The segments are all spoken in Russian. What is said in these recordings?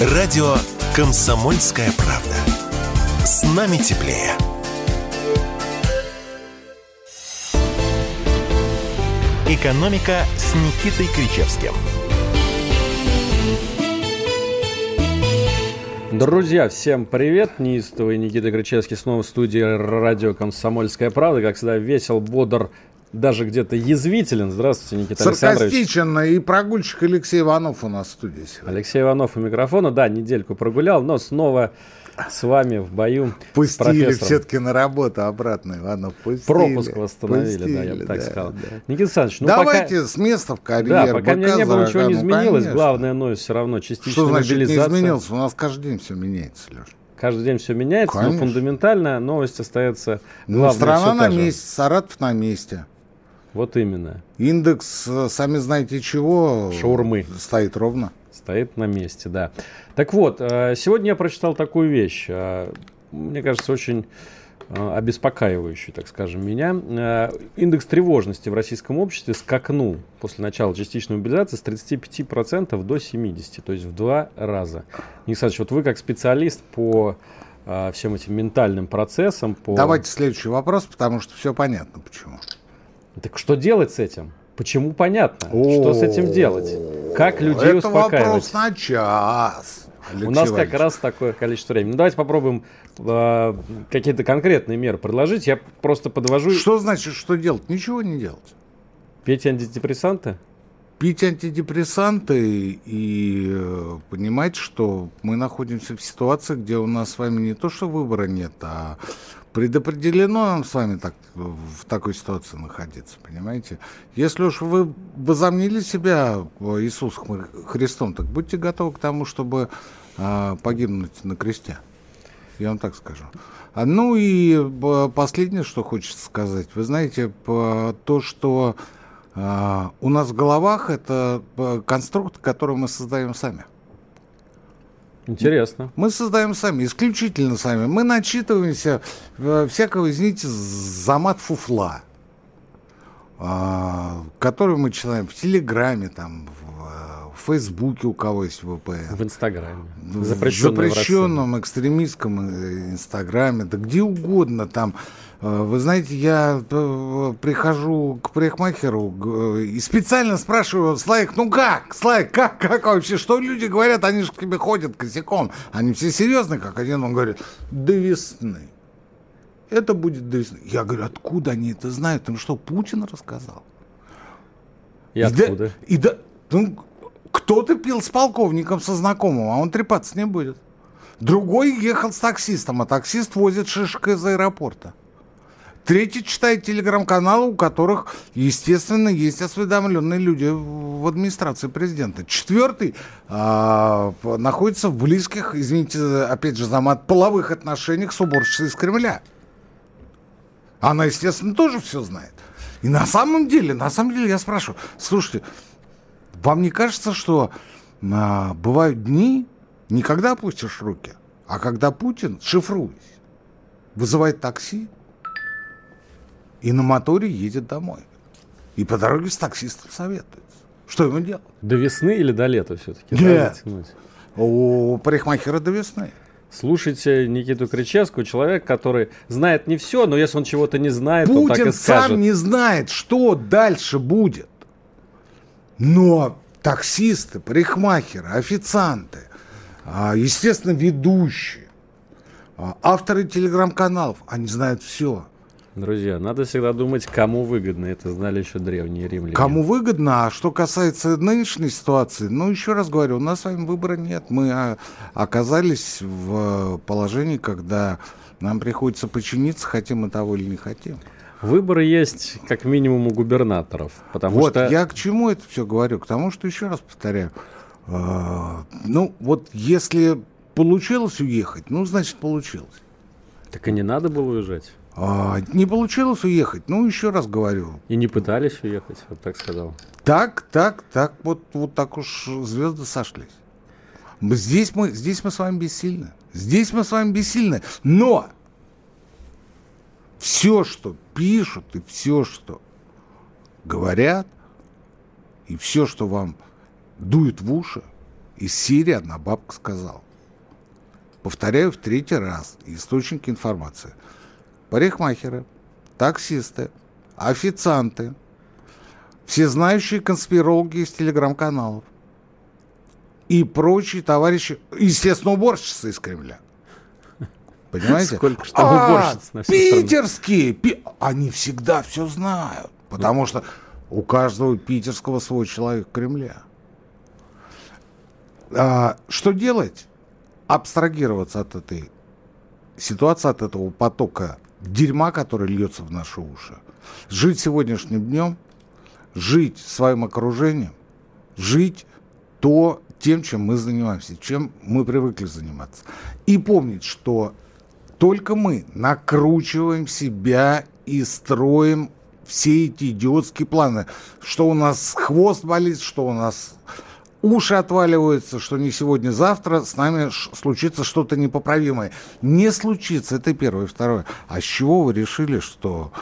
Радио «Комсомольская правда». С нами теплее. «Экономика» с Никитой Кричевским – Друзья, всем привет! Неистовый Никита Кричевский снова в студии радио «Комсомольская правда». Как всегда, весел, бодр, даже где-то язвителен. Здравствуйте, Никита Саркастичен и прогульщик Алексей Иванов у нас в студии сегодня. Алексей Иванов у микрофона. Да, недельку прогулял, но снова с вами в бою. Пустили все-таки на работу обратно, Иванов, пустили. Пропуск восстановили, пустили, да, я бы так да, сказал. Да. Никита Александрович, ну Давайте пока... с места в карьеру. Да, пока мне не было, ничего не ну, изменилось. Конечно. Главное, новость все равно частично Что значит мобилизация. не изменилось? У нас каждый день все меняется, Леша. Каждый день все меняется, Конечно. но фундаментально новость остается ну, главной. Ну, страна на месте, Саратов на месте. Вот именно. Индекс, э, сами знаете чего, Шаурмы. стоит ровно. Стоит на месте, да. Так вот, э, сегодня я прочитал такую вещь, э, мне кажется, очень обеспокаивающую, так скажем, меня. Индекс тревожности в российском обществе скакнул после начала частичной мобилизации с 35% до 70%, то есть в два раза. Николай вот вы как специалист по всем этим ментальным процессам. По... Давайте следующий вопрос, потому что все понятно почему. Так что делать с этим? Почему понятно? Что с этим делать? Как людей Это успокаивать? Это вопрос на час. Алексей У нас как раз такое количество времени. Ну, давайте попробуем э, какие-то конкретные меры предложить. Я просто подвожу... Что значит, что делать? Ничего не делать. Пить антидепрессанты? Пить антидепрессанты и э, понимать, что мы находимся в ситуации, где у нас с вами не то, что выбора нет, а предопределено нам с вами так, в такой ситуации находиться, понимаете? Если уж вы возомнили себя Иисусом Христом, так будьте готовы к тому, чтобы а, погибнуть на кресте. Я вам так скажу. А, ну и последнее, что хочется сказать. Вы знаете, то, что а, у нас в головах, это конструкт, который мы создаем сами. Интересно. Мы создаем сами, исключительно сами. Мы начитываемся э, всякого, извините, замат фуфла, а, который мы читаем в Телеграме, там, в, в Фейсбуке у кого есть VPN. В Инстаграме. В запрещенном экстремистском э, Инстаграме, да где угодно там. Э, вы знаете, я э, прихожу к парикмахеру э, и специально спрашиваю, Слайк, ну как? Слайк, как, как вообще? Что люди говорят? Они же к тебе ходят косяком. Они все серьезные, как один. Он говорит, до весны. Это будет до весны. Я говорю, откуда они это знают? Им что, Путин рассказал? И, и откуда? Да, и да, ну, кто-то пил с полковником, со знакомым, а он трепаться не будет. Другой ехал с таксистом, а таксист возит шишек из аэропорта. Третий читает телеграм-каналы, у которых, естественно, есть осведомленные люди в администрации президента. Четвертый а, находится в близких, извините, опять же, за мат, половых отношениях с уборщицей из Кремля. Она, естественно, тоже все знает. И на самом деле, на самом деле я спрашиваю, слушайте, вам не кажется, что а, бывают дни, не когда опустишь руки, а когда Путин, шифруясь, вызывает такси, и на моторе едет домой. И по дороге с таксистом советуется. Что ему делать? До весны или до лета все-таки? Нет. У парикмахера до весны. Слушайте Никиту Кричевского, человек, который знает не все, но если он чего-то не знает, Путин он так и скажет. сам не знает, что дальше будет. Но таксисты, парикмахеры, официанты, а, естественно, ведущие, а, авторы телеграм-каналов, они знают все. Друзья, надо всегда думать, кому выгодно. Это знали еще древние римляне. Кому выгодно, а что касается нынешней ситуации, ну, еще раз говорю, у нас с вами выбора нет. Мы а, оказались в положении, когда нам приходится подчиниться, хотим мы того или не хотим. Выборы есть как минимум у губернаторов. Потому вот, что... я к чему это все говорю? К тому, что, еще раз повторяю, э, ну, вот если получилось уехать, ну, значит, получилось. Так и не надо было уезжать. А, не получилось уехать. Ну, еще раз говорю. И не пытались уехать, вот так сказал. Так, так, так, вот, вот так уж звезды сошлись. Здесь мы, здесь мы с вами бессильны. Здесь мы с вами бессильны. Но все, что пишут, и все, что говорят, и все, что вам дует в уши, Из Сирии одна бабка сказала. Повторяю в третий раз. Источники информации. Парикмахеры, таксисты, официанты, всезнающие конспирологи из телеграм-каналов и прочие товарищи, естественно, уборщицы из Кремля. Понимаете? Сколько что а, на питерские, пи- они всегда все знают, потому что у каждого питерского свой человек в Кремле. А, что делать? Абстрагироваться от этой ситуации, от этого потока дерьма, который льется в наши уши. Жить сегодняшним днем, жить своим окружением, жить то, тем, чем мы занимаемся, чем мы привыкли заниматься. И помнить, что только мы накручиваем себя и строим все эти идиотские планы. Что у нас хвост болит, что у нас уши отваливаются, что не сегодня, завтра с нами случится что-то непоправимое. Не случится, это первое. Второе. А с чего вы решили, что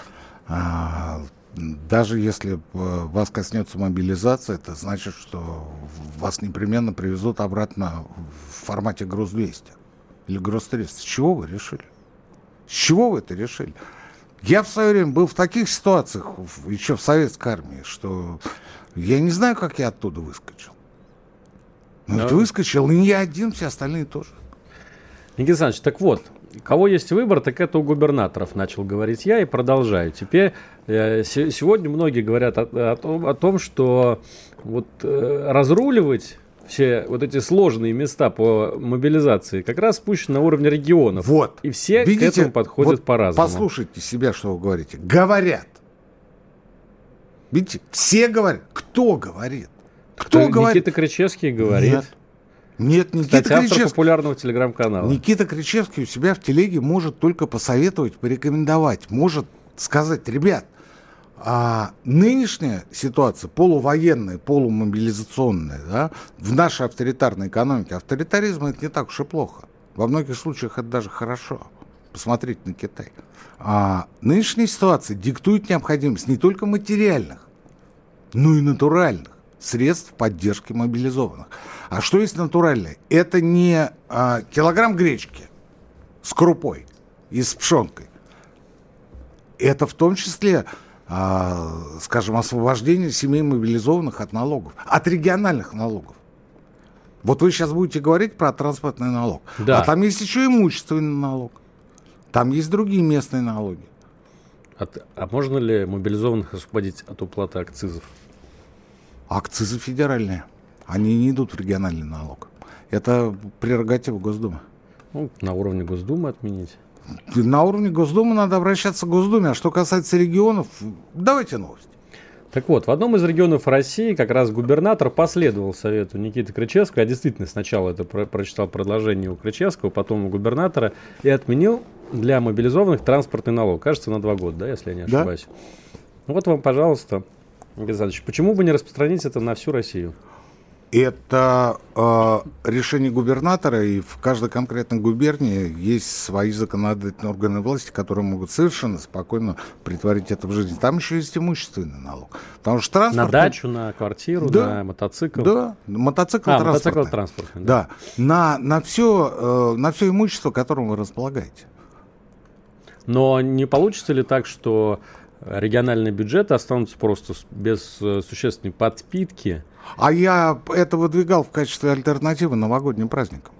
а, даже если вас коснется мобилизация, это значит, что вас непременно привезут обратно в формате груз-200 или груз-300. С чего вы решили? С чего вы это решили? Я в свое время был в таких ситуациях, еще в советской армии, что я не знаю, как я оттуда выскочил. Ну, Да. выскочил, и не я один, все остальные тоже. Никита Александрович, так вот, кого есть выбор, так это у губернаторов, начал говорить я и продолжаю. Теперь э, се- сегодня многие говорят о, о том, о том, что вот э, разруливать все вот эти сложные места по мобилизации как раз спущено на уровне регионов. Вот. И все к Видите, этому подходят вот по-разному. Послушайте себя, что вы говорите. Говорят. Видите, все говорят. Кто говорит? Кто Никита говорит? Кричевский говорит. Нет. Нет, Никита Кстати, автор Кричевский. популярного телеграм-канала. Никита Кричевский у себя в телеге может только посоветовать, порекомендовать, может сказать, ребят, а нынешняя ситуация, полувоенная, полумобилизационная, да, в нашей авторитарной экономике, авторитаризм это не так уж и плохо. Во многих случаях это даже хорошо. Посмотрите на Китай. А нынешняя ситуация диктует необходимость не только материальных, но и натуральных средств поддержки мобилизованных. А что есть натуральное? Это не а, килограмм гречки с крупой и с пшенкой. Это в том числе, а, скажем, освобождение семей мобилизованных от налогов, от региональных налогов. Вот вы сейчас будете говорить про транспортный налог. Да. А там есть еще имущественный налог. Там есть другие местные налоги. От- а можно ли мобилизованных освободить от уплаты акцизов? Акцизы федеральные. Они не идут в региональный налог. Это прерогатива Госдумы. Ну, на уровне Госдумы отменить. На уровне Госдумы надо обращаться к Госдуме. А что касается регионов, давайте новости. Так вот, в одном из регионов России как раз губернатор последовал совету Никиты Крычевского. Я действительно сначала это про- прочитал предложение у Крычевского, потом у губернатора, и отменил для мобилизованных транспортный налог. Кажется, на два года, да, если я не Да. ошибаюсь. Ну вот вам, пожалуйста, Александрович, почему бы не распространить это на всю Россию? Это э, решение губернатора, и в каждой конкретной губернии есть свои законодательные органы власти, которые могут совершенно спокойно притворить это в жизнь. Там еще есть имущественный налог. Потому что транспорт... На дачу, на квартиру, Да. на мотоцикл? Да, мотоцикл А, мотоцикл транспортный. транспортный. Да, на, на, все, на все имущество, которым вы располагаете. Но не получится ли так, что региональные бюджеты останутся просто без э, существенной подпитки? А я это выдвигал в качестве альтернативы новогодним праздникам.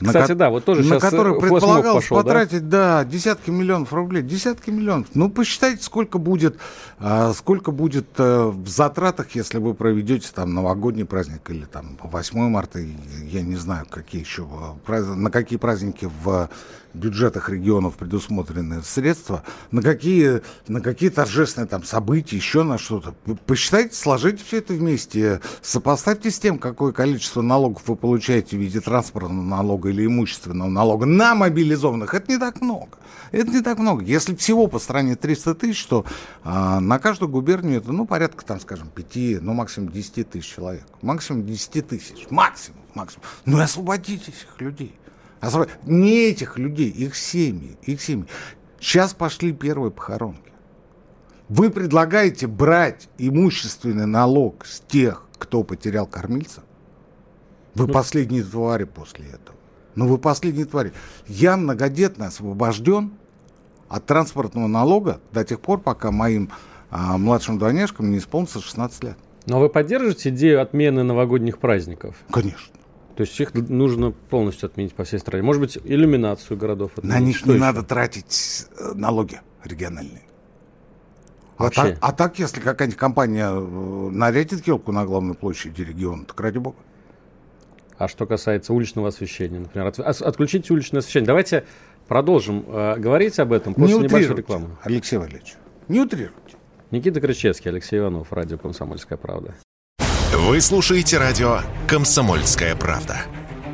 На Кстати, ко- да, вот тоже на сейчас который э, флешмоб предполагалось пошел, да? потратить, да? десятки миллионов рублей, десятки миллионов. Ну, посчитайте, сколько будет, а, сколько будет э, в затратах, если вы проведете там новогодний праздник или там 8 марта, я не знаю, какие еще, э, на какие праздники в бюджетах регионов предусмотрены средства, на какие, на какие торжественные там события, еще на что-то. Посчитайте, сложите все это вместе, сопоставьте с тем, какое количество налогов вы получаете в виде транспортного налога или имущественного налога на мобилизованных. Это не так много. Это не так много. Если всего по стране 300 тысяч, то а, на каждую губернию это, ну, порядка, там, скажем, 5, ну, максимум 10 тысяч человек. Максимум 10 тысяч. Максимум, максимум. Ну, и освободите этих людей. Освоб- Не этих людей, их семьи, их семьи. Сейчас пошли первые похоронки. Вы предлагаете брать имущественный налог с тех, кто потерял кормильца? Вы последние твари после этого. Ну вы последние твари. Я многодетно освобожден от транспортного налога до тех пор, пока моим а, младшим двойняшкам не исполнится 16 лет. Но вы поддерживаете идею отмены новогодних праздников? Конечно. То есть их нужно полностью отменить по всей стране. Может быть, иллюминацию городов отменить. На них Что не еще? надо тратить э, налоги региональные. А Вообще. так, а так, если какая-нибудь компания э, нарядит елку на главной площади региона, так ради бога. А что касается уличного освещения, например, от- отключите уличное освещение. Давайте продолжим э, говорить об этом после не небольшой рекламы. Алексей Валерьевич. Не утрируйте. Никита Кричевский, Алексей Иванов, радио «Комсомольская правда». Вы слушаете радио «Комсомольская правда».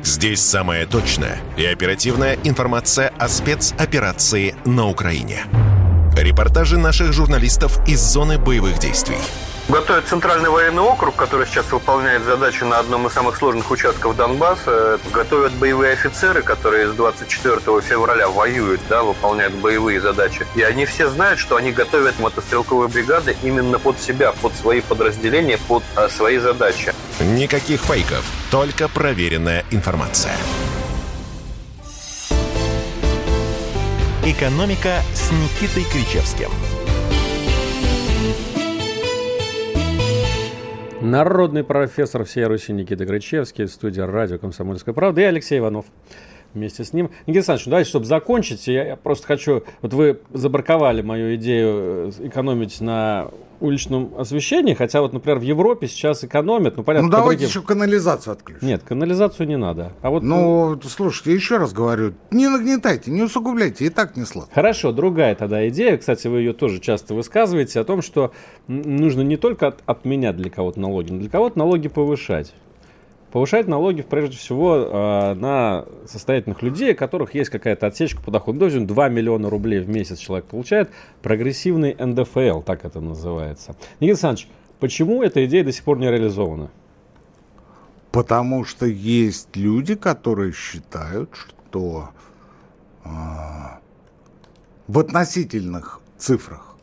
Здесь самая точная и оперативная информация о спецоперации на Украине. Репортажи наших журналистов из зоны боевых действий. Готовит Центральный военный округ, который сейчас выполняет задачу на одном из самых сложных участков Донбасса. Готовят боевые офицеры, которые с 24 февраля воюют, да, выполняют боевые задачи. И они все знают, что они готовят мотострелковые бригады именно под себя, под свои подразделения, под а, свои задачи. Никаких фейков, только проверенная информация. «Экономика» с Никитой Кричевским. Народный профессор всей Руси Никита Кричевский, студия радио «Комсомольская правда» и Алексей Иванов вместе с ним. Никита Александрович, ну давайте, чтобы закончить, я, я просто хочу... Вот вы забраковали мою идею э, экономить на уличном освещении, хотя вот, например, в Европе сейчас экономят, ну, понятно, Ну давайте другим- еще канализацию отключим. Нет, канализацию не надо. А вот Ну, слушайте, еще раз говорю, не нагнетайте, не усугубляйте, и так не сладко. Хорошо, другая тогда идея, кстати, вы ее тоже часто высказываете, о том, что нужно не только от- отменять для кого-то налоги, но для кого-то налоги повышать. Повышать налоги, прежде всего, э, на состоятельных людей, у которых есть какая-то отсечка по доходу. Ну, Допустим, 2 миллиона рублей в месяц человек получает. Прогрессивный НДФЛ, так это называется. Никита Александрович, почему эта идея до сих пор не реализована? Потому что есть люди, которые считают, что а, в относительных цифрах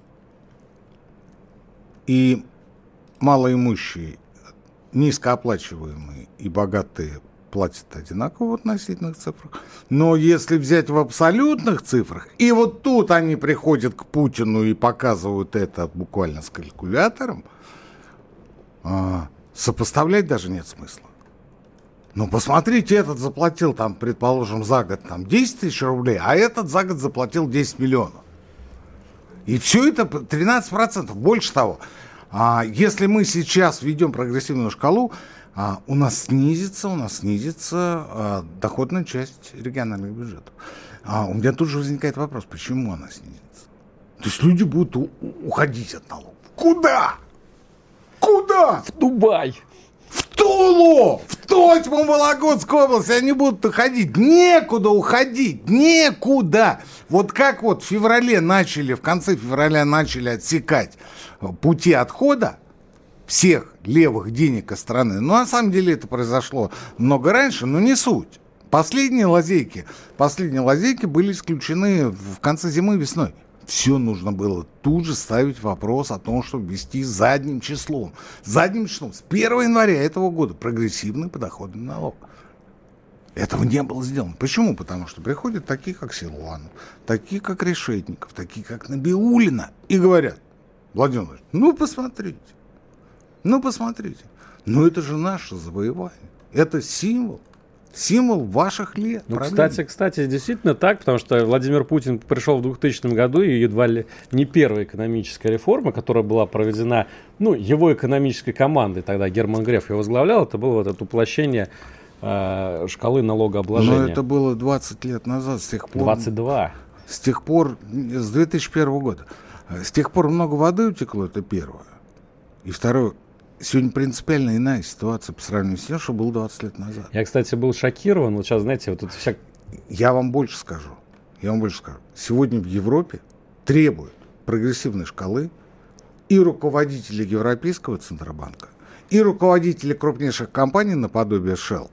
и малоимущие, низкооплачиваемые и богатые платят одинаково в относительных цифрах. Но если взять в абсолютных цифрах, и вот тут они приходят к Путину и показывают это буквально с калькулятором, а, сопоставлять даже нет смысла. Ну, посмотрите, этот заплатил, там, предположим, за год там, 10 тысяч рублей, а этот за год заплатил 10 миллионов. И все это п- 13%, больше того. А, если мы сейчас введем прогрессивную шкалу, а, у нас снизится, у нас снизится а, доходная часть региональных бюджетов. А, у меня тут же возникает вопрос, почему она снизится? То есть люди будут уходить от налогов. Куда? Куда? В Дубай! Тулу! В Тотьму, Вологодскую область они будут уходить. Некуда уходить, некуда. Вот как вот в феврале начали, в конце февраля начали отсекать пути отхода всех левых денег из страны. Ну, на самом деле это произошло много раньше, но не суть. Последние лазейки, последние лазейки были исключены в конце зимы и весной. Все нужно было тут же ставить вопрос о том, чтобы ввести задним числом. Задним числом с 1 января этого года прогрессивный подоходный налог. Этого не было сделано. Почему? Потому что приходят такие, как Силуанов, такие, как Решетников, такие, как Набиулина, и говорят, Владимир ну посмотрите, ну посмотрите, ну это же наше завоевание, это символ, символ ваших лет. Ну, кстати, кстати, действительно так, потому что Владимир Путин пришел в 2000 году, и едва ли не первая экономическая реформа, которая была проведена, ну, его экономической командой, тогда Герман Греф ее возглавлял, это было вот это уплощение э, шкалы налогообложения. Но это было 20 лет назад, с тех пор... 22. С тех пор, с 2001 года. С тех пор много воды утекло, это первое. И второе, сегодня принципиально иная ситуация по сравнению с тем, что было 20 лет назад. Я, кстати, был шокирован, вот сейчас, знаете, вот это вся... Я вам больше скажу. Я вам больше скажу. Сегодня в Европе требуют прогрессивной шкалы и руководители Европейского Центробанка, и руководители крупнейших компаний наподобие Shell,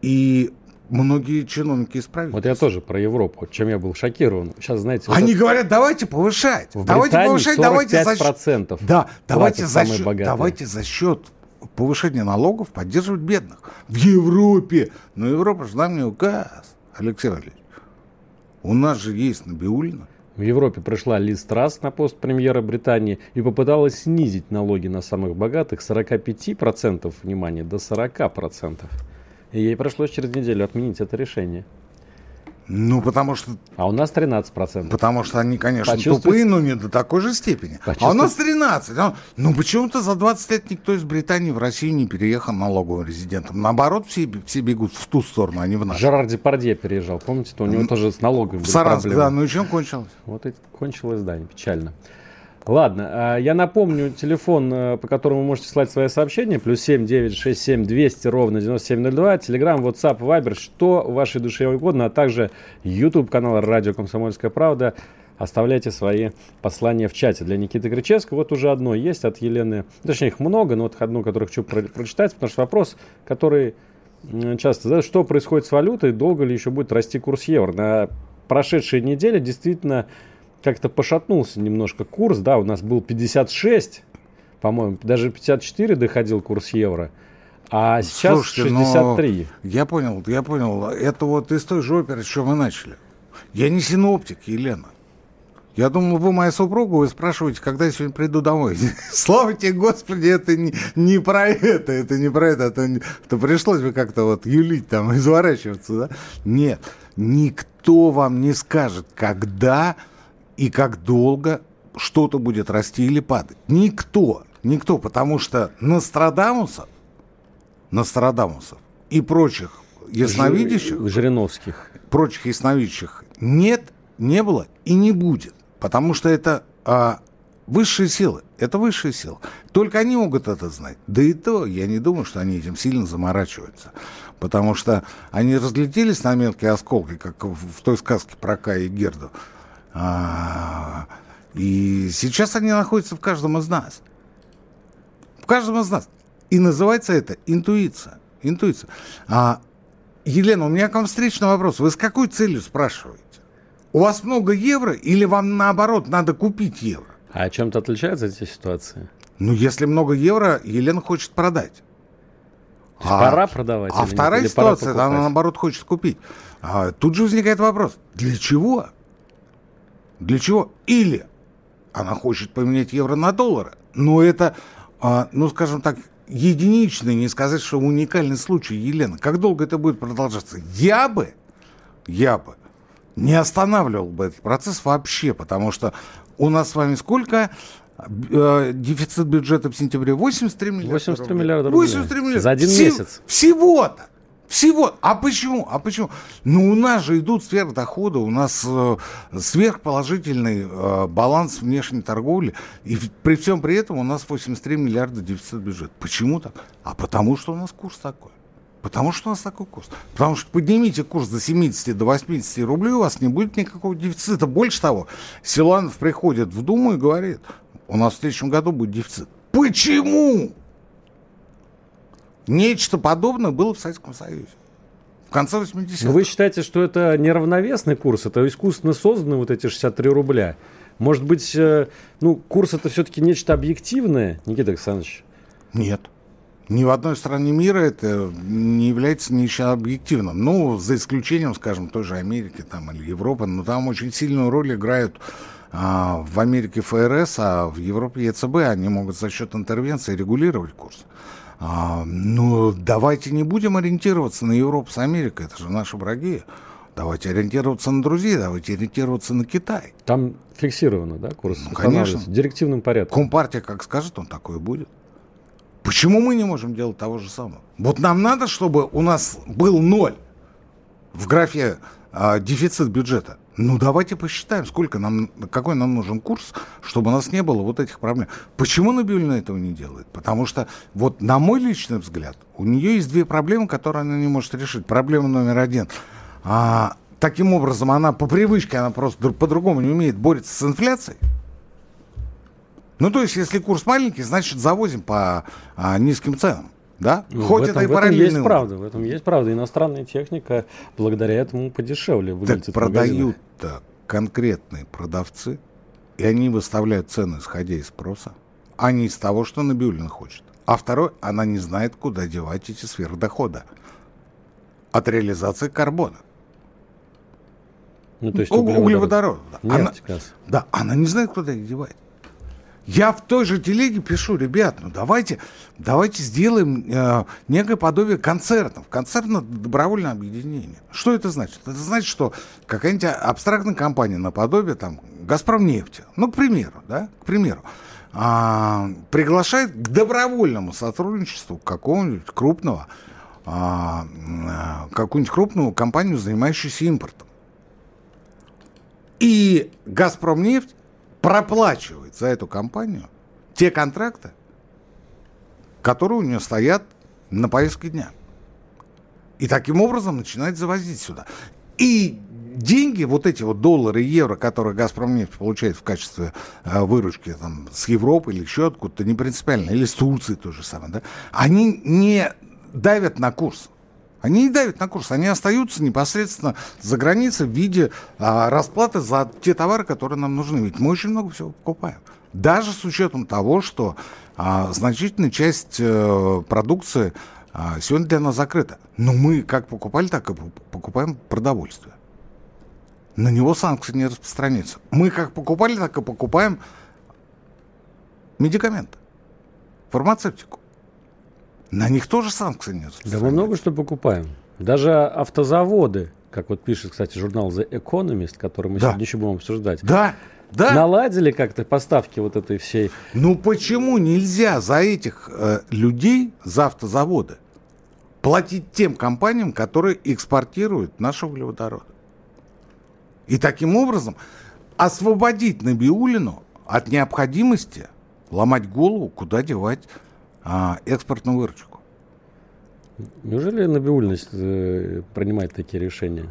и многие чиновники из правительства. Вот я тоже про Европу, чем я был шокирован. Сейчас, знаете... вот Они это- говорят, давайте повышать. В давайте Британии повышать, давайте за счет... 45% Да, давайте за счет, давайте за счет повышение налогов поддерживать бедных. В Европе. Но Европа же нам не указ, Алексей Валерьевич. У нас же есть Набиулина. В Европе пришла Лиз Трасс на пост премьера Британии и попыталась снизить налоги на самых богатых с 45%, внимание, до 40%. И ей пришлось через неделю отменить это решение. Ну, потому что... А у нас 13%. Потому что они, конечно, тупые, но не до такой же степени. А у нас 13. А, ну, почему-то за 20 лет никто из Британии в Россию не переехал налоговым резидентом. Наоборот, все, все бегут в ту сторону, а не в нашу. Жерар Депардье переезжал, помните? То у него тоже с налогами В Саратов, да. Ну и чем кончилось? Вот и кончилось, да, печально. Ладно, а, я напомню, телефон, э, по которому вы можете слать свои сообщения, плюс 7 9 6 7 200 ровно 9702, телеграм, WhatsApp, Viber, что вашей душе угодно, а также YouTube канал Радио Комсомольская Правда. Оставляйте свои послания в чате. Для Никиты Кричевского вот уже одно есть от Елены. Точнее, их много, но вот одно, которое хочу про- прочитать, потому что вопрос, который часто задают, что происходит с валютой, долго ли еще будет расти курс евро. На прошедшей неделе действительно как-то пошатнулся немножко курс, да, у нас был 56, по-моему, даже 54 доходил курс евро, а сейчас Слушайте, 63. Я понял, я понял. Это вот из той же оперы, с чего мы начали. Я не синоптик, Елена. Я думал, вы моя супруга, вы спрашиваете, когда я сегодня приду домой. Слава тебе, Господи, это не, не про это, это не про это, это, это пришлось бы как-то вот юлить там, изворачиваться, да? Нет, никто вам не скажет, когда и как долго что-то будет расти или падать. Никто, никто, потому что Нострадамусов, Нострадамусов и прочих ясновидящих, Жириновских, прочих ясновидящих нет, не было и не будет, потому что это а, высшие силы, это высшие силы. Только они могут это знать. Да и то, я не думаю, что они этим сильно заморачиваются. Потому что они разлетелись на мелкие осколки, как в той сказке про Кая и Герду. А, и сейчас они находятся в каждом из нас. В каждом из нас. И называется это интуиция. Интуиция. А, Елена, у меня к вам встречный вопрос. Вы с какой целью спрашиваете? У вас много евро или вам наоборот надо купить евро? А чем-то отличаются эти ситуации? Ну, если много евро, Елена хочет продать. А, пора продавать. А вторая ситуация, она наоборот хочет купить. А, тут же возникает вопрос: для чего? Для чего? Или она хочет поменять евро на доллары. Но это, а, ну, скажем так, единичный, не сказать, что уникальный случай, Елена. Как долго это будет продолжаться? Я бы, я бы не останавливал бы этот процесс вообще, потому что у нас с вами сколько э, дефицит бюджета в сентябре? 83 миллиарда 83 рублей. миллиарда рублей. 83 миллиарда. За один Всего, месяц. Всего-то. Всего. А почему? А почему? Ну, у нас же идут сверхдоходы, у нас э, сверхположительный э, баланс внешней торговли, и при всем при этом у нас 83 миллиарда дефицит бюджета. Почему так? А потому что у нас курс такой. Потому что у нас такой курс. Потому что поднимите курс до 70, до 80 рублей, у вас не будет никакого дефицита. Больше того, Силанов приходит в Думу и говорит, у нас в следующем году будет дефицит. Почему? Нечто подобное было в Советском Союзе. В конце 80-х. вы считаете, что это неравновесный курс? Это искусственно созданы вот эти 63 рубля? Может быть, э, ну, курс это все-таки нечто объективное, Никита Александрович? Нет. Ни в одной стране мира это не является ничем объективным. Ну, за исключением, скажем, той же Америки там, или Европы. Но там очень сильную роль играют а, в Америке ФРС, а в Европе ЕЦБ. Они могут за счет интервенции регулировать курс. А, ну, давайте не будем ориентироваться на Европу с Америкой, это же наши враги. Давайте ориентироваться на друзей, давайте ориентироваться на Китай. Там фиксировано, да, курс? Ну, конечно. Директивным порядком. Компартия как скажет, он такой будет. Почему мы не можем делать того же самого? Вот нам надо, чтобы у нас был ноль в графе а, дефицит бюджета. Ну, давайте посчитаем, сколько нам, какой нам нужен курс, чтобы у нас не было вот этих проблем. Почему Набиулина этого не делает? Потому что, вот на мой личный взгляд, у нее есть две проблемы, которые она не может решить. Проблема номер один. А, таким образом, она по привычке, она просто по-другому не умеет бороться с инфляцией. Ну, то есть, если курс маленький, значит, завозим по а, низким ценам. Да? Ну, Хоть этом, это и в этом есть правда, в этом есть правда. Иностранная техника благодаря этому подешевле выглядит. Так продают-то конкретные продавцы, и они выставляют цены, исходя из спроса, а не из того, что Набиулина хочет. А второй, она не знает, куда девать эти сверхдохода от реализации карбона. Ну, то есть углеводород. углеводород. Нефть, она, газ. да, она не знает, куда их девать. Я в той же телеге пишу, ребят, ну давайте, давайте сделаем э, некое подобие концертов, концертно-добровольное объединение. Что это значит? Это значит, что какая-нибудь абстрактная компания наподобие там Газпром нефти, ну, к примеру, да, к примеру, а, приглашает к добровольному сотрудничеству какого-нибудь крупного, а, а, какую-нибудь крупную компанию, занимающуюся импортом. И Газпром нефть за эту компанию те контракты, которые у нее стоят на повестке дня. И таким образом начинает завозить сюда. И деньги, вот эти вот доллары евро, которые «Газпром» нефть получает в качестве э, выручки там, с Европы или еще откуда-то, не принципиально, или с Турции то же самое, да, они не давят на курс. Они не давят на курс, они остаются непосредственно за границей в виде а, расплаты за те товары, которые нам нужны. Ведь мы очень много всего покупаем. Даже с учетом того, что а, значительная часть а, продукции а, сегодня для нас закрыта. Но мы как покупали, так и покупаем продовольствие. На него санкции не распространяются. Мы как покупали, так и покупаем медикаменты, фармацевтику. На них тоже санкции нет. Да мы много что покупаем. Даже автозаводы, как вот пишет, кстати, журнал The Economist, который мы да. сегодня еще будем обсуждать. Да, да. Наладили как-то поставки вот этой всей. Ну почему нельзя за этих э, людей, за автозаводы, платить тем компаниям, которые экспортируют наши углеводороды? И таким образом освободить Набиулину от необходимости ломать голову, куда девать а, экспортную выручку. Неужели Набиульность э, принимает такие решения?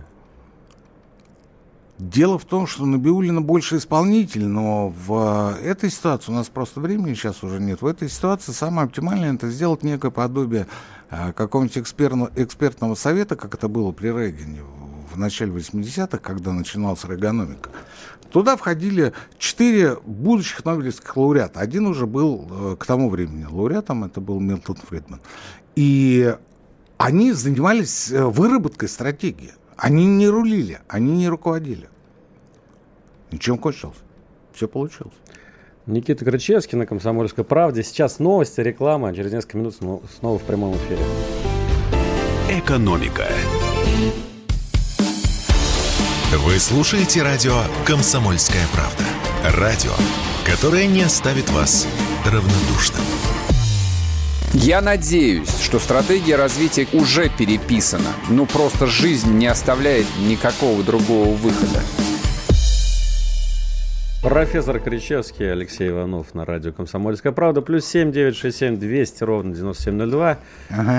Дело в том, что Набиулина больше исполнитель, но в этой ситуации, у нас просто времени сейчас уже нет, в этой ситуации самое оптимальное это сделать некое подобие а, какого-нибудь экспертного, экспертного совета, как это было при Рейгане в начале 80-х, когда начиналась регономика. Туда входили четыре будущих нобелевских лауреата. Один уже был э, к тому времени лауреатом, это был Милтон Фридман. И они занимались э, выработкой стратегии. Они не рулили, они не руководили. Ничем кончилось. Все получилось. Никита Крычевский на «Комсомольской правде». Сейчас новости, реклама. Через несколько минут снова в прямом эфире. Экономика. Вы слушаете радио «Комсомольская правда». Радио, которое не оставит вас равнодушным. Я надеюсь, что стратегия развития уже переписана. Ну, просто жизнь не оставляет никакого другого выхода. Профессор Кричевский, Алексей Иванов на радио «Комсомольская правда». Плюс семь девять шесть семь двести ровно девяносто семь ноль два.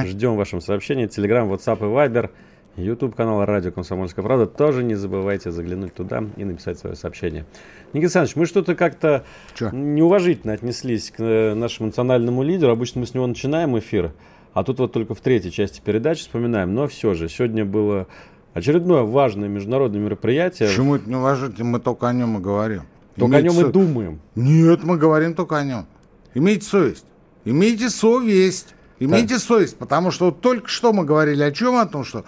Ждем вашим сообщений. Телеграм, WhatsApp и Viber – YouTube канал Радио Комсомольская правда. Тоже не забывайте заглянуть туда и написать свое сообщение. Никита Александрович, мы что-то как-то Че? неуважительно отнеслись к э, нашему национальному лидеру. Обычно мы с него начинаем эфир, а тут вот только в третьей части передачи вспоминаем. Но все же, сегодня было очередное важное международное мероприятие. Почему это неуважительно? Мы только о нем и говорим. Только Имейте о нем со... и думаем. Нет, мы говорим только о нем. Имейте совесть. Имейте совесть. Имейте так. совесть, потому что вот только что мы говорили о чем? О том, что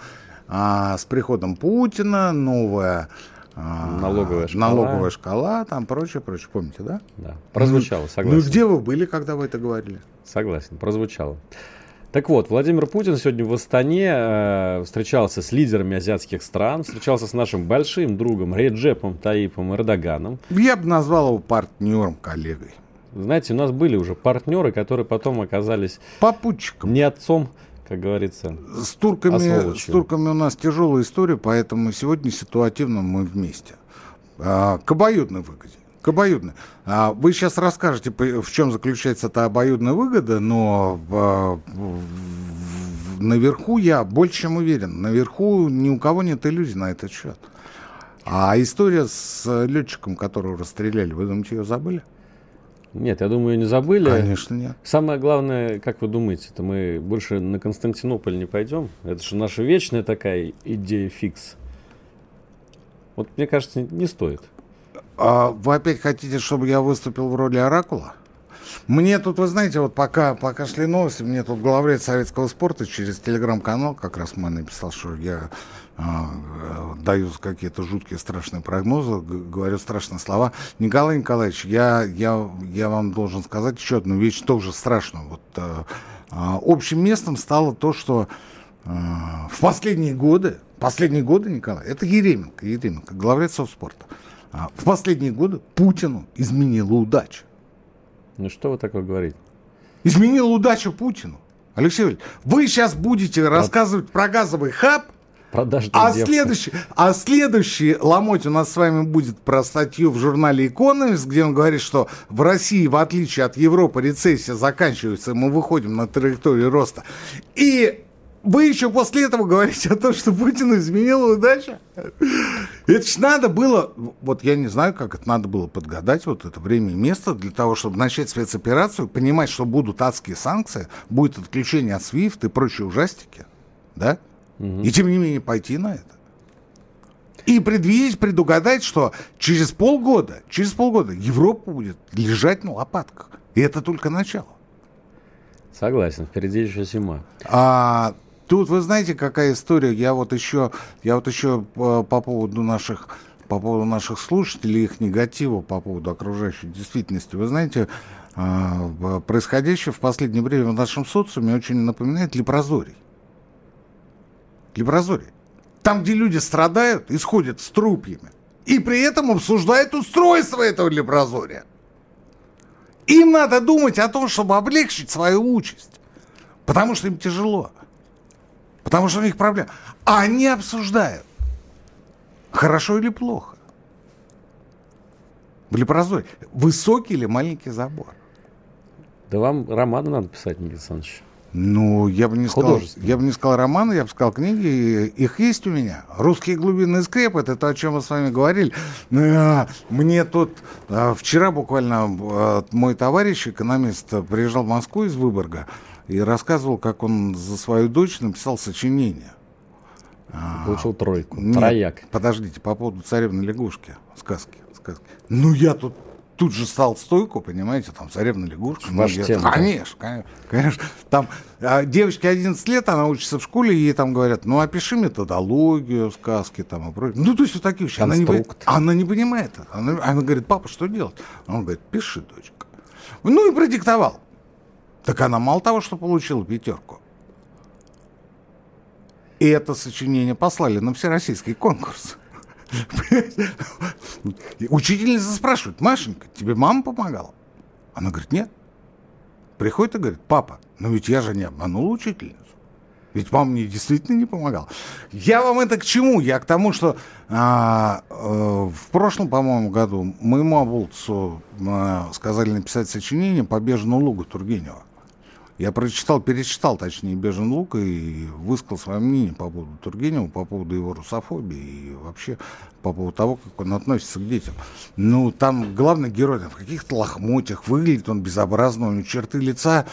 а с приходом Путина новая а, налоговая шкала. налоговая шкала, там прочее, прочее. Помните, да? Да, прозвучало, ну, согласен. Ну, где вы были, когда вы это говорили? Согласен, прозвучало. Так вот, Владимир Путин сегодня в Астане э, встречался с лидерами азиатских стран, встречался с нашим большим другом Реджепом Таипом Эрдоганом. Я бы назвал его партнером, коллегой. Знаете, у нас были уже партнеры, которые потом оказались... Попутчиком. Не отцом как говорится. С турками, с турками у нас тяжелая история, поэтому сегодня ситуативно мы вместе. А, к обоюдной выгоде. К обоюдной. А, вы сейчас расскажете, в чем заключается эта обоюдная выгода, но в, наверху я больше чем уверен, наверху ни у кого нет иллюзий на этот счет. А история с летчиком, которого расстреляли, вы думаете, ее забыли? Нет, я думаю, не забыли. Конечно, нет. Самое главное, как вы думаете, это мы больше на Константинополь не пойдем? Это же наша вечная такая идея фикс. Вот мне кажется, не стоит. А вы опять хотите, чтобы я выступил в роли оракула? Мне тут, вы знаете, вот пока, пока шли новости, мне тут главред советского спорта через телеграм-канал как раз мне написал, что я даю какие-то жуткие страшные прогнозы, говорю страшные слова. Николай Николаевич, я, я, я вам должен сказать еще одну вещь тоже страшную. Вот, а, а, общим местом стало то, что а, в последние годы, последние годы, Николай, это Еременко, Еременко, главред Совспорта, а, в последние годы Путину изменила удача. Ну что вы такое говорите? Изменила удачу Путину. Алексей Валерьевич, вы сейчас будете рассказывать про газовый хаб, а следующий, а следующий ломоть у нас с вами будет про статью в журнале Economist, где он говорит, что в России, в отличие от Европы, рецессия заканчивается, и мы выходим на траекторию роста. И вы еще после этого говорите о том, что Путин изменил удача? Это ж надо было, вот я не знаю, как это надо было подгадать, вот это время и место для того, чтобы начать спецоперацию, понимать, что будут адские санкции, будет отключение от SWIFT и прочие ужастики, да? Угу. И тем не менее пойти на это. И предвидеть, предугадать, что через полгода, через полгода Европа будет лежать на лопатках. И это только начало. Согласен, впереди еще зима. А, Тут вы знаете, какая история? Я вот еще, я вот еще по, по поводу наших по поводу наших слушателей, их негатива по поводу окружающей действительности. Вы знаете, э, происходящее в последнее время в нашем социуме очень напоминает лепрозорий. Лепрозорий. Там, где люди страдают, исходят с трупьями. И при этом обсуждают устройство этого лепрозория. Им надо думать о том, чтобы облегчить свою участь. Потому что им тяжело. Потому что у них проблема. А они обсуждают, хорошо или плохо. В Лепрозоре. Высокий или маленький забор? Да вам романы надо писать, Никита Александрович. Ну, я бы не сказал, я бы не сказал романы, я бы сказал книги. Их есть у меня. Русские глубинные скрепы, это то, о чем мы с вами говорили. А, мне тут а, вчера буквально а, мой товарищ, экономист, приезжал в Москву из Выборга и рассказывал, как он за свою дочь написал сочинение. Получил тройку. Нет, Трояк. Подождите, по поводу царевны лягушки, сказки, сказки. Ну, я тут тут же стал стойку, понимаете, там царевна лягушка. Ну, я, тема, конечно, конечно, конечно. Там а, девочке 11 лет, она учится в школе, ей там говорят, ну, опиши методологию сказки там и прочее. Ну, то есть вот такие вещи. Она не, она не понимает. Она, она говорит, папа, что делать? Он говорит, пиши, дочка. Ну, и продиктовал. Так она мало того, что получила пятерку. И это сочинение послали на всероссийский конкурс. Учительница спрашивает, Машенька, тебе мама помогала? Она говорит, нет. Приходит и говорит, папа, но ведь я же не обманул учительницу. Ведь мама мне действительно не помогала. Я вам это к чему? Я к тому, что а, а, в прошлом, по-моему, году моему оболтусу а, сказали написать сочинение по Бежному лугу Тургенева. Я прочитал, перечитал, точнее, Бежен Лук и высказал свое мнение по поводу Тургенева, по поводу его русофобии и вообще по поводу того, как он относится к детям. Ну, там главный герой там, в каких-то лохмотьях, выглядит он безобразно, у него черты лица,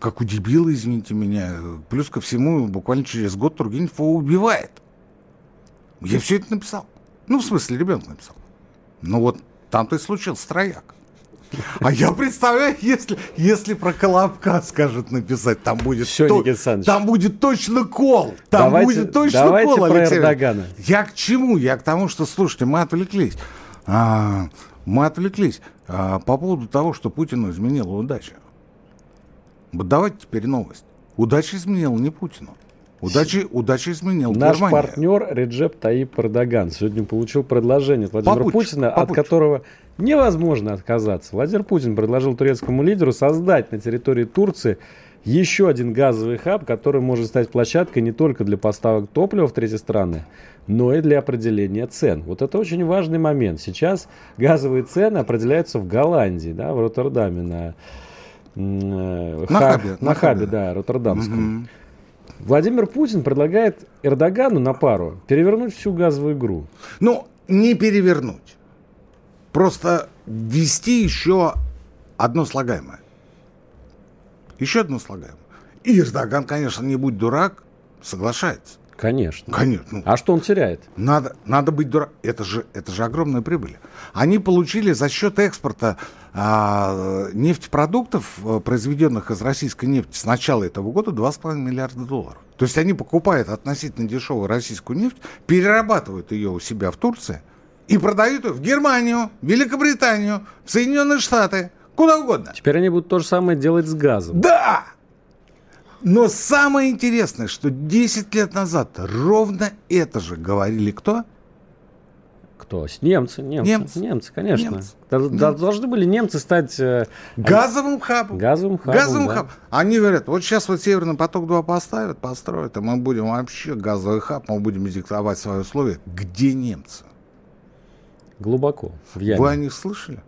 как у дебила, извините меня. Плюс ко всему, буквально через год Тургенев его убивает. Я все это написал. Ну, в смысле, ребенок написал. Ну вот там-то и случился трояк. А я представляю, если, если про Колобка скажет написать, там будет, Все, то, там будет точно кол. Там давайте, будет точно давайте кол, про Эрдогана. Я к чему? Я к тому, что, слушайте, мы отвлеклись. А, мы отвлеклись а, по поводу того, что Путину изменила удача. Вот давайте теперь новость. Удача изменила не Путину. Удачи, удачи изменил Наш Германия. партнер Реджеп Таип Эрдоган сегодня получил предложение от Владимира Попуч, Путина, попуч. от которого невозможно отказаться. Владимир Путин предложил турецкому лидеру создать на территории Турции еще один газовый хаб, который может стать площадкой не только для поставок топлива в третьи страны, но и для определения цен. Вот это очень важный момент. Сейчас газовые цены определяются в Голландии, да, в Роттердаме, на, э, на хабе, на, на хабе, да, Роттердамском. Угу. Владимир Путин предлагает Эрдогану на пару перевернуть всю газовую игру. Ну, не перевернуть. Просто ввести еще одно слагаемое. Еще одно слагаемое. И Эрдоган, конечно, не будь дурак, соглашается. Конечно. Конечно. Ну, А что он теряет? Надо, надо быть дурак. Это же, это же огромная прибыль. Они получили за счет экспорта а, нефтепродуктов, а, произведенных из российской нефти с начала этого года, 2,5 миллиарда долларов. То есть они покупают относительно дешевую российскую нефть, перерабатывают ее у себя в Турции и продают ее в Германию, Великобританию, в Соединенные Штаты, куда угодно. Теперь они будут то же самое делать с газом. Да! Но самое интересное, что 10 лет назад ровно это же говорили кто? Кто? Немцы, немцы, Немцы. немцы, конечно. Немцы. Да- да- Должны были немцы стать э, Газовым хабом. газовым хабом. Газовым да. хабом. Они говорят, вот сейчас вот Северный поток-2 поставят, построят, и мы будем вообще газовый хаб, мы будем диктовать свои условия. Где немцы? Глубоко, в яме. Вы о них слышали?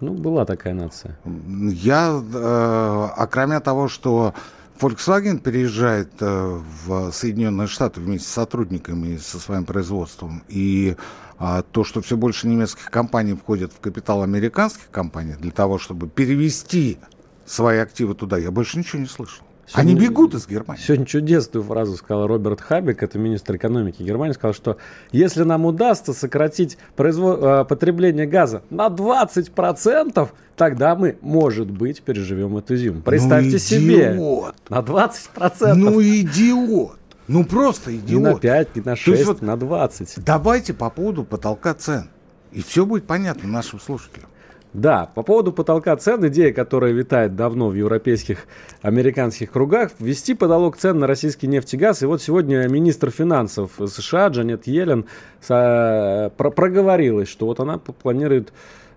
Ну, была такая нация. Я, э, окромя того, что Volkswagen переезжает э, в Соединенные Штаты вместе с сотрудниками и со своим производством, и а, то, что все больше немецких компаний входят в капитал американских компаний для того, чтобы перевести свои активы туда, я больше ничего не слышал. Они Сегодня- бегут из Германии. Сегодня чудесную фразу сказал Роберт Хабек, это министр экономики Германии, сказал, что если нам удастся сократить произво- э, потребление газа на 20%, тогда мы, может быть, переживем эту зиму. Представьте ну, себе. На 20%. Ну, идиот. Ну, просто идиот. не на 5, не на То есть 6, вот- на 20. Давайте по поводу потолка цен. И все будет понятно нашим слушателям. Да, по поводу потолка цен, идея, которая витает давно в европейских, американских кругах, ввести потолок цен на российский нефть и газ. И вот сегодня министр финансов США Джанет Йеллен проговорилась, что вот она планирует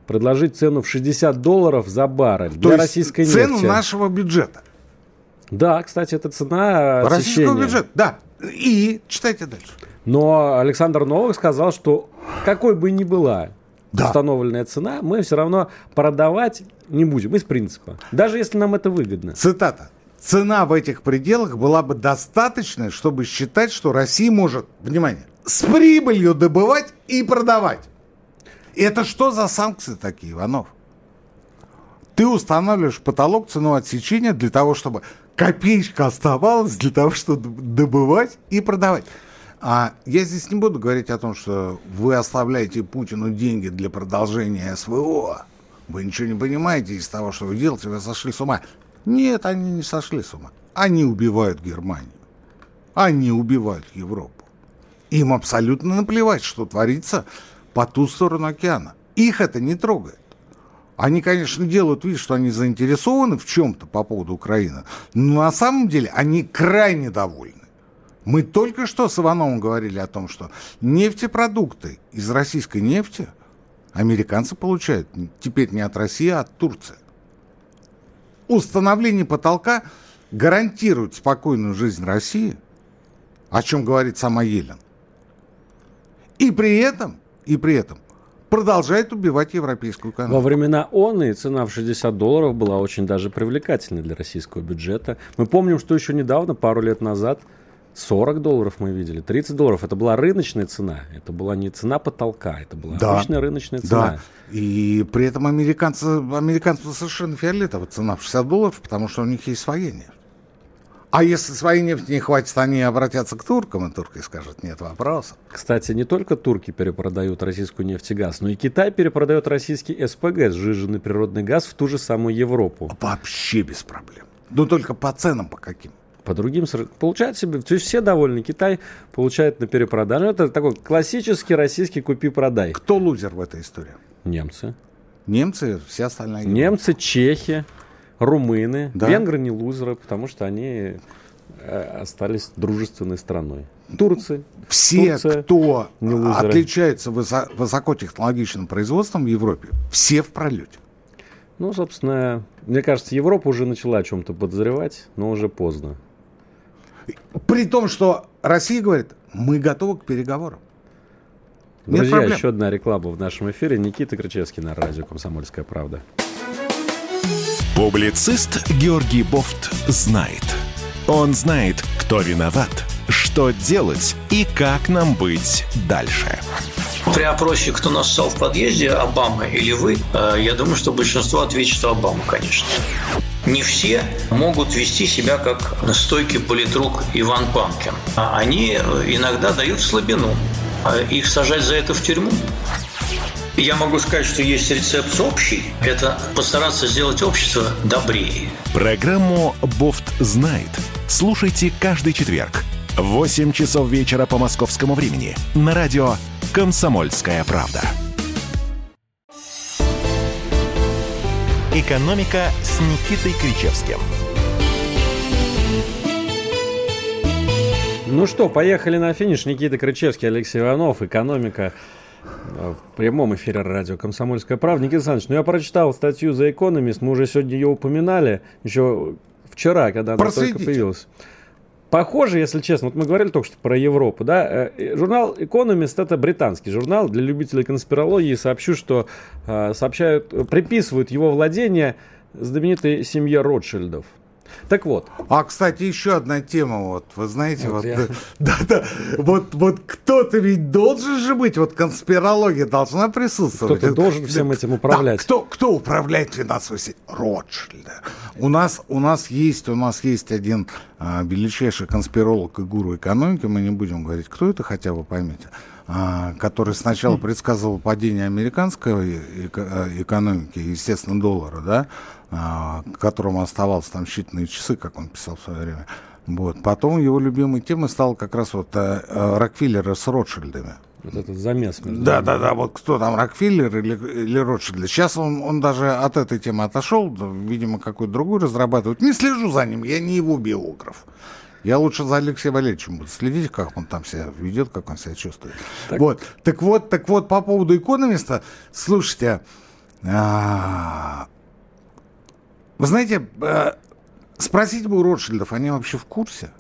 предложить цену в 60 долларов за баррель То для есть российской цену нефти. нашего бюджета. Да, кстати, это цена Российского отсечения. бюджета, да. И читайте дальше. Но Александр Новых сказал, что какой бы ни была Да. установленная цена, мы все равно продавать не будем из принципа. Даже если нам это выгодно. Цитата. Цена в этих пределах была бы достаточной, чтобы считать, что Россия может, внимание, с прибылью добывать и продавать. Это что за санкции такие, Иванов? Ты устанавливаешь потолок цену отсечения для того, чтобы копеечка оставалась для того, чтобы добывать и продавать. А я здесь не буду говорить о том, что вы оставляете Путину деньги для продолжения СВО. Вы ничего не понимаете из того, что вы делаете, вы сошли с ума. Нет, они не сошли с ума. Они убивают Германию. Они убивают Европу. Им абсолютно наплевать, что творится по ту сторону океана. Их это не трогает. Они, конечно, делают вид, что они заинтересованы в чем-то по поводу Украины, но на самом деле они крайне довольны. Мы только что с Ивановым говорили о том, что нефтепродукты из российской нефти американцы получают теперь не от России, а от Турции. Установление потолка гарантирует спокойную жизнь России, о чем говорит сама Елен. И при этом, и при этом продолжает убивать европейскую экономику. Во времена ООН цена в 60 долларов была очень даже привлекательной для российского бюджета. Мы помним, что еще недавно, пару лет назад, 40 долларов мы видели, 30 долларов. Это была рыночная цена. Это была не цена потолка, это была Да. обычная рыночная цена. Да, и при этом американцы, американцам совершенно фиолетово цена в 60 долларов, потому что у них есть своя нефть. А если своей нефти не хватит, они обратятся к туркам, и турки скажут, нет вопросов. Кстати, не только турки перепродают российскую нефть и газ, но и Китай перепродает российский СПГ, сжиженный природный газ, в ту же самую Европу. Вообще без проблем. Но только по ценам по каким. По другим получает себе, то есть все довольны. Китай получает на перепродаже. Это такой классический российский купи-продай. Кто лузер в этой истории? Немцы. Немцы, все остальные. Немцы, чехи, румыны. Да. Венгры не лузеры, потому что они э, остались дружественной страной. Турцы. Все, Турция кто не лузеры. отличается высо- высокотехнологичным производством в Европе, все в пролете. Ну, собственно, мне кажется, Европа уже начала о чем-то подозревать, но уже поздно. При том, что Россия говорит, мы готовы к переговорам. Нет Друзья, проблем. еще одна реклама в нашем эфире. Никита Крычевский на радио «Комсомольская правда». Публицист Георгий Бофт знает. Он знает, кто виноват, что делать и как нам быть дальше. При опросе, кто нассал в подъезде, Обама или вы, э, я думаю, что большинство ответит, что Обама, конечно. Не все могут вести себя как стойкий политрук Иван Панкин. А они иногда дают слабину. А их сажать за это в тюрьму? Я могу сказать, что есть рецепт общий. Это постараться сделать общество добрее. Программу «Бофт знает». Слушайте каждый четверг в 8 часов вечера по московскому времени на радио «Комсомольская правда». «Экономика» с Никитой Кричевским. Ну что, поехали на финиш. Никита Крычевский, Алексей Иванов. Экономика в прямом эфире радио «Комсомольская правда». Никита Александрович, ну я прочитал статью за Economist, мы уже сегодня ее упоминали, еще вчера, когда она только появилась. Похоже, если честно, вот мы говорили только что про Европу, да, э, журнал Economist это британский журнал, для любителей конспирологии сообщу, что э, сообщают, приписывают его владение знаменитой семье Ротшильдов – так вот. А, кстати, еще одна тема, вот, вы знаете, вот, вот я... да, да, вот, вот кто-то ведь должен же быть, вот конспирология должна присутствовать. Кто-то должен всем этим управлять. Да, кто, кто управляет финансовой сетью? Ротшильды. У нас, у нас есть, у нас есть один а, величайший конспиролог и гуру экономики, мы не будем говорить, кто это, хотя бы поймите, а, который сначала предсказывал падение американской э, экономики, естественно, доллара, да, а, которому оставалось там считанные часы, как он писал в свое время. Вот. Потом его любимой темой стал как раз вот э, э Рокфеллер с Ротшильдами. Вот этот замес между Да, да, да, вот кто там, Рокфеллер или, или Ротшильд. Сейчас он, он даже от этой темы отошел, видимо, какую-то другую разрабатывает. Не слежу за ним, я не его биограф. Я лучше за Алексеем Валерьевичем буду следить, как он там себя ведет, как он себя чувствует. Так. Вот. Так вот, так вот, по поводу экономиста, слушайте, а, вы знаете, э, спросить бы у Ротшильдов, они вообще в курсе?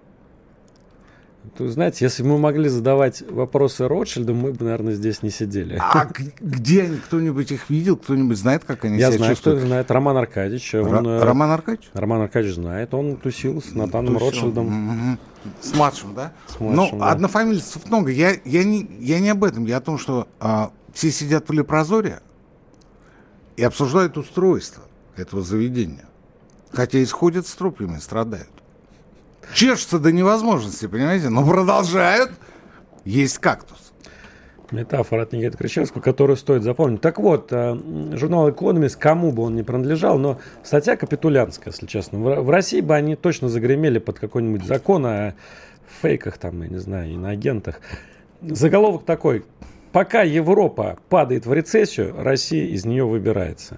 Знаете, если бы мы могли задавать вопросы Ротшильдам, мы бы, наверное, здесь не сидели. А где они? Кто-нибудь их видел? Кто-нибудь знает, как они Я себя знаю, чувствуют? кто знает. Роман Аркадьевич. Он, Р- Роман Аркадьевич? Роман Аркадьевич знает. Он тусил с Натаном тусил. Ротшильдом. Угу. С младшим, да? С младшим, Ну, да. однофамильцев много. Я, я, не, я не об этом. Я о том, что а, все сидят в лепрозоре и обсуждают устройство этого заведения. Хотя исходят с трупами, страдают. Чешутся до невозможности, понимаете? Но продолжают есть кактус. Метафора от Никиты Кричевского, которую стоит запомнить. Так вот, э, журнал Economist, кому бы он ни принадлежал, но статья капитулянская, если честно. В России бы они точно загремели под какой-нибудь закон о фейках, там, я не знаю, иноагентах. Заголовок такой. Пока Европа падает в рецессию, Россия из нее выбирается.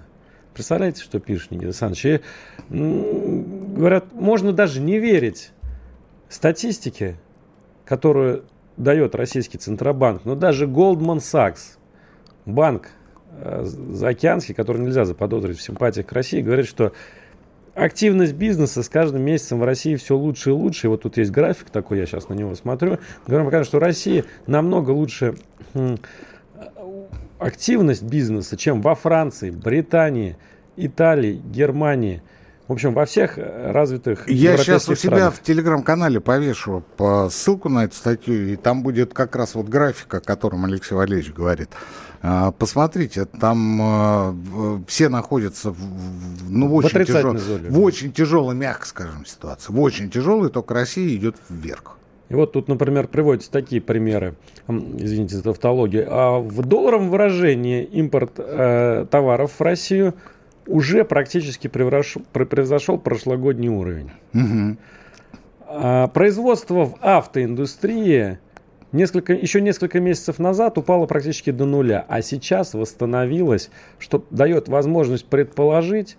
Представляете, что пишет Никита Александрович? И, говорят, можно даже не верить статистике, которую дает российский Центробанк, но даже Goldman Sachs, банк э, заокеанский, который нельзя заподозрить в симпатиях к России, говорит, что активность бизнеса с каждым месяцем в России все лучше и лучше. И вот тут есть график такой, я сейчас на него смотрю. Говорим, что Россия намного лучше активность бизнеса, чем во Франции, Британии, Италии, Германии. В общем, во всех э, развитых Я сейчас у себя странах. в телеграм-канале повешу по ссылку на эту статью, и там будет как раз вот график, о котором Алексей Валерьевич говорит. А, посмотрите, там э, все находятся в, ну, в, очень, тяжел, в очень тяжелой, мягко скажем, ситуации. В очень тяжелой, только Россия идет вверх. И вот тут, например, приводятся такие примеры, извините за тавтологию. А в долларовом выражении импорт э, товаров в Россию уже практически превзошел, превзошел прошлогодний уровень. Угу. А производство в автоиндустрии несколько, еще несколько месяцев назад упало практически до нуля, а сейчас восстановилось, что дает возможность предположить,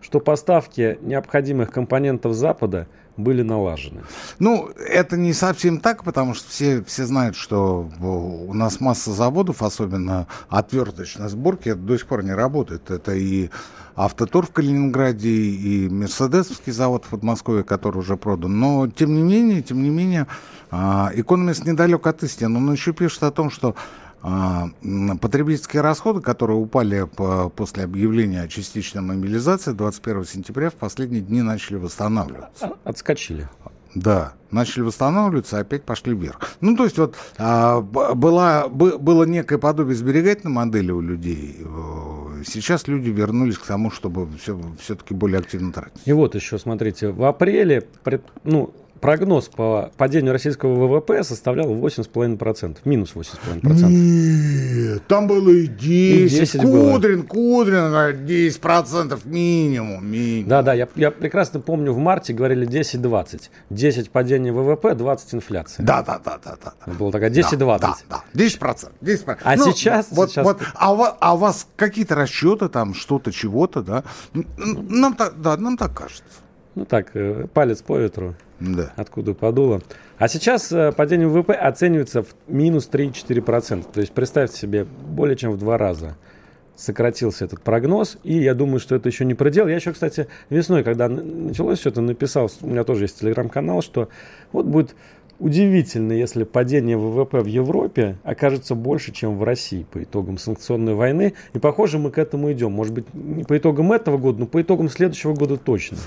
что поставки необходимых компонентов Запада – были налажены? Ну, это не совсем так, потому что все, все знают, что у нас масса заводов, особенно отверточной сборки, до сих пор не работает. Это и Автотур в Калининграде, и Мерседесовский завод в Подмосковье, который уже продан. Но, тем не менее, тем не менее, Экономист недалек от истины. Он еще пишет о том, что а, потребительские расходы, которые упали по, после объявления о частичной мобилизации 21 сентября, в последние дни начали восстанавливаться. Отскочили. Да, начали восстанавливаться, опять пошли вверх. Ну, то есть вот а, была, было некое подобие сберегательной модели у людей, Сейчас люди вернулись к тому, чтобы все, все-таки более активно тратить. И вот еще, смотрите, в апреле, ну, прогноз по падению российского ВВП составлял 8,5%, минус 8,5%. Нет, там было и 10. И 10 Кудрин, было. Кудрин говорит, 10% минимум, минимум. Да, да, я, я прекрасно помню, в марте говорили 10-20. 10 падение ВВП, 20 инфляция. Да, да, да, да. да. Было такая 10-20. Да, да, да, 10%. 10%. А ну, сейчас... Вот, сейчас... Вот, а, у, а у вас какие-то расчеты там, что-то, чего-то, да? Нам так, да, нам так кажется. Ну так, э, палец по ветру. Да. Откуда подуло. А сейчас э, падение ВВП оценивается в минус 3-4%. То есть представьте себе, более чем в два раза сократился этот прогноз. И я думаю, что это еще не предел. Я еще, кстати, весной, когда началось все это, написал, у меня тоже есть телеграм-канал, что вот будет удивительно, если падение ВВП в Европе окажется больше, чем в России по итогам санкционной войны. И похоже, мы к этому идем. Может быть, не по итогам этого года, но по итогам следующего года точно.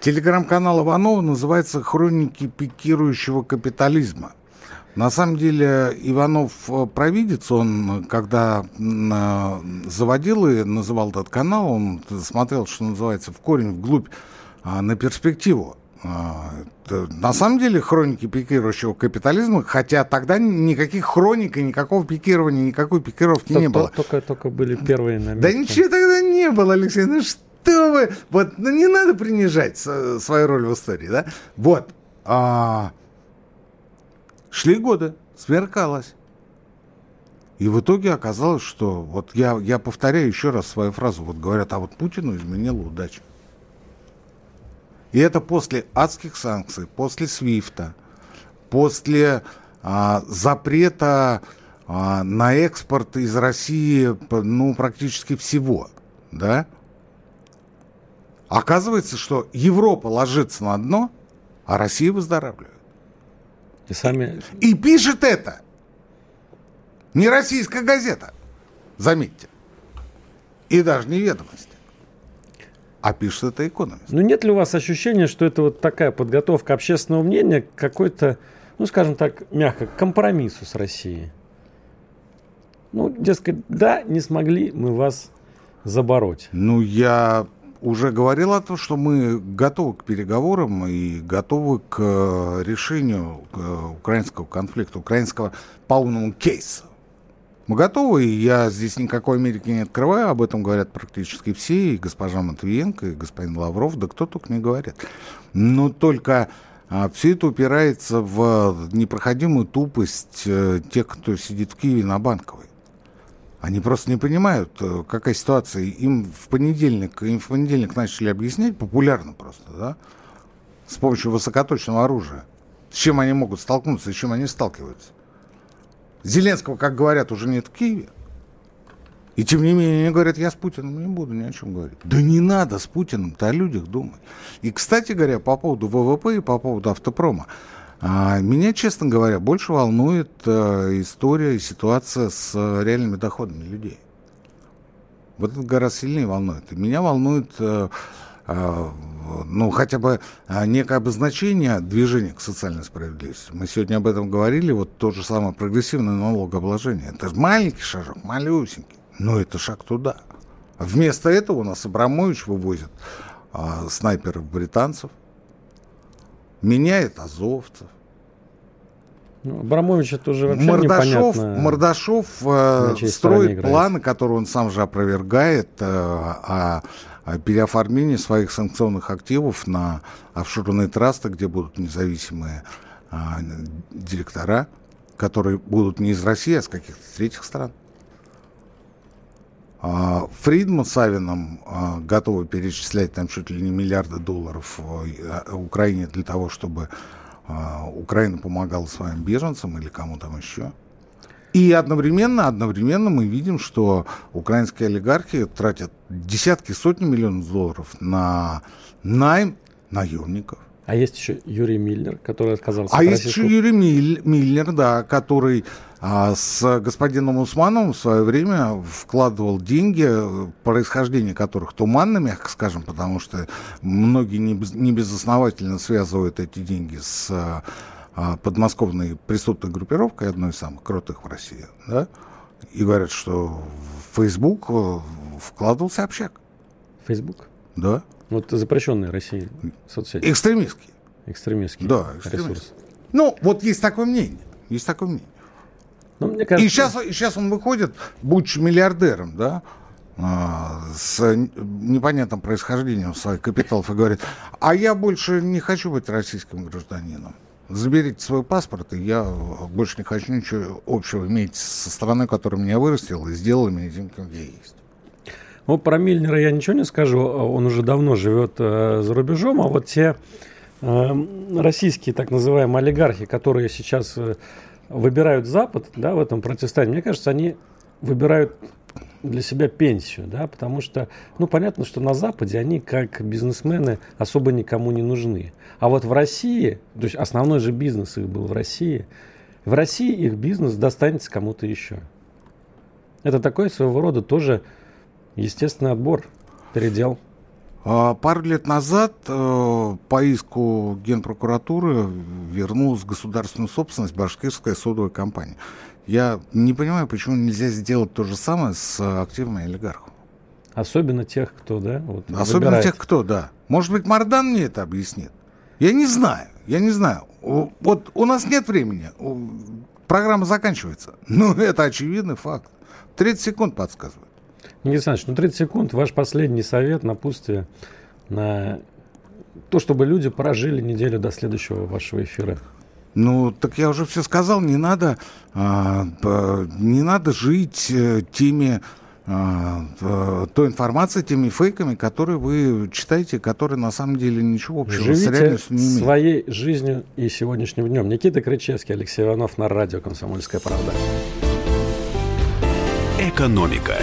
Телеграм-канал Иванова называется «Хроники пикирующего капитализма». На самом деле Иванов э, провидец, он когда э, заводил и называл этот канал, он смотрел, что называется, в корень, вглубь, а, на перспективу. А, на самом деле хроники пикирующего капитализма, хотя тогда никаких хроник и никакого пикирования, никакой пикировки только, не было. Только, только были первые наметки. Да ничего тогда не было, Алексей, ну что? что вы? Вот, ну не надо принижать свою роль в истории, да? Вот. А, шли годы, сверкалось. И в итоге оказалось, что вот я, я повторяю еще раз свою фразу. Вот говорят, а вот Путину изменила удача. И это после адских санкций, после Свифта, после а, запрета а, на экспорт из России, ну, практически всего, да? Оказывается, что Европа ложится на дно, а Россия выздоравливает. И сами... И пишет это не российская газета, заметьте, и даже не ведомости, а пишет это экономист. Ну нет ли у вас ощущения, что это вот такая подготовка общественного мнения к какой-то, ну скажем так, мягко, компромиссу с Россией? Ну, дескать, да, не смогли мы вас забороть. Ну, я уже говорил о том, что мы готовы к переговорам и готовы к э, решению э, украинского конфликта, украинского полного кейса. Мы готовы, и я здесь никакой Америки не открываю, об этом говорят практически все, и госпожа Матвиенко, и господин Лавров, да кто только не говорит. Но только а, все это упирается в непроходимую тупость э, тех, кто сидит в Киеве на Банковой. Они просто не понимают, э, какая ситуация. Им в понедельник, им в понедельник начали объяснять, популярно просто, да, с помощью высокоточного оружия, с чем они могут столкнуться, с чем они сталкиваются. Зеленского, как говорят, уже нет в Киеве. И тем не менее они говорят, я с Путиным не буду ни о чем говорить. Да не надо с Путиным-то о людях думать. И, кстати говоря, по поводу ВВП и по поводу автопрома. А меня, честно говоря, больше волнует э, история и ситуация с реальными доходами людей. Вот это гораздо сильнее волнует. И меня волнует, э, э, ну, хотя бы э, некое обозначение движения к социальной справедливости. Мы сегодня об этом говорили, вот то же самое прогрессивное налогообложение. Это же маленький шажок, малюсенький, но это шаг туда. Вместо этого у нас Абрамович вывозит э, снайперов британцев, меняет азовцев. Ну, Абрамович это уже вообще Мордашов, непонятно. Мордашов э, строит планы, которые он сам же опровергает, э, о, о переоформлении своих санкционных активов на офшорные трасты, где будут независимые э, директора, которые будут не из России, а с каких-то третьих стран. А, Фридман с Савином а, готовы перечислять там чуть ли не миллиарды долларов а, Украине для того, чтобы Украина помогала своим беженцам или кому там еще. И одновременно, одновременно мы видим, что украинские олигархи тратят десятки, сотни миллионов долларов на найм наемников. А есть еще Юрий Миллер, который отказался. А есть еще Юрий Миллер, да, который а с господином Усмановым в свое время вкладывал деньги, происхождение которых туманно, мягко скажем, потому что многие не, без, не безосновательно связывают эти деньги с подмосковной преступной группировкой, одной из самых крутых в России, да? И говорят, что в Facebook э, вкладывался общак. Facebook? Да. Вот запрещенные России соцсети. Экстремистские. Экстремистский Да, ресурс. экстремистские. Ну, вот есть такое мнение. Есть такое мнение. Ну, мне кажется, И сейчас, и сейчас он выходит, будучи миллиардером, да, а, с непонятным происхождением своих капиталов и говорит, а я больше не хочу быть российским гражданином. Заберите свой паспорт, и я больше не хочу ничего общего иметь со страной, которая меня вырастила и сделала меня тем, кем я есть. Ну, про Мильнера я ничего не скажу. Он уже давно живет э, за рубежом. А вот те э, российские так называемые олигархи, которые сейчас э, выбирают Запад да, в этом протестании, мне кажется, они выбирают для себя пенсию, да, потому что, ну, понятно, что на Западе они, как бизнесмены, особо никому не нужны. А вот в России, то есть основной же бизнес их был в России, в России их бизнес достанется кому-то еще. Это такой своего рода тоже естественный отбор, передел. А, Пару лет назад э, по иску Генпрокуратуры вернулась в государственную собственность башкирская содовая компания. Я не понимаю, почему нельзя сделать то же самое с активами олигархов. Особенно тех, кто, да, вот, Особенно выбирает. тех, кто, да. Может быть, Мардан мне это объяснит. Я не знаю, я не знаю. Вот у нас нет времени. Программа заканчивается. Ну, это очевидный факт. 30 секунд подсказывает. Никита Александрович, ну 30 секунд, ваш последний совет, напутствие на то, чтобы люди прожили неделю до следующего вашего эфира. Ну, так я уже все сказал, не надо, а, не надо жить э, теми, а, той информацией, теми фейками, которые вы читаете, которые на самом деле ничего общего с Живите реальностью не имеют. своей жизнью и сегодняшним днем. Никита Крычевский, Алексей Иванов на радио «Комсомольская правда». «Экономика».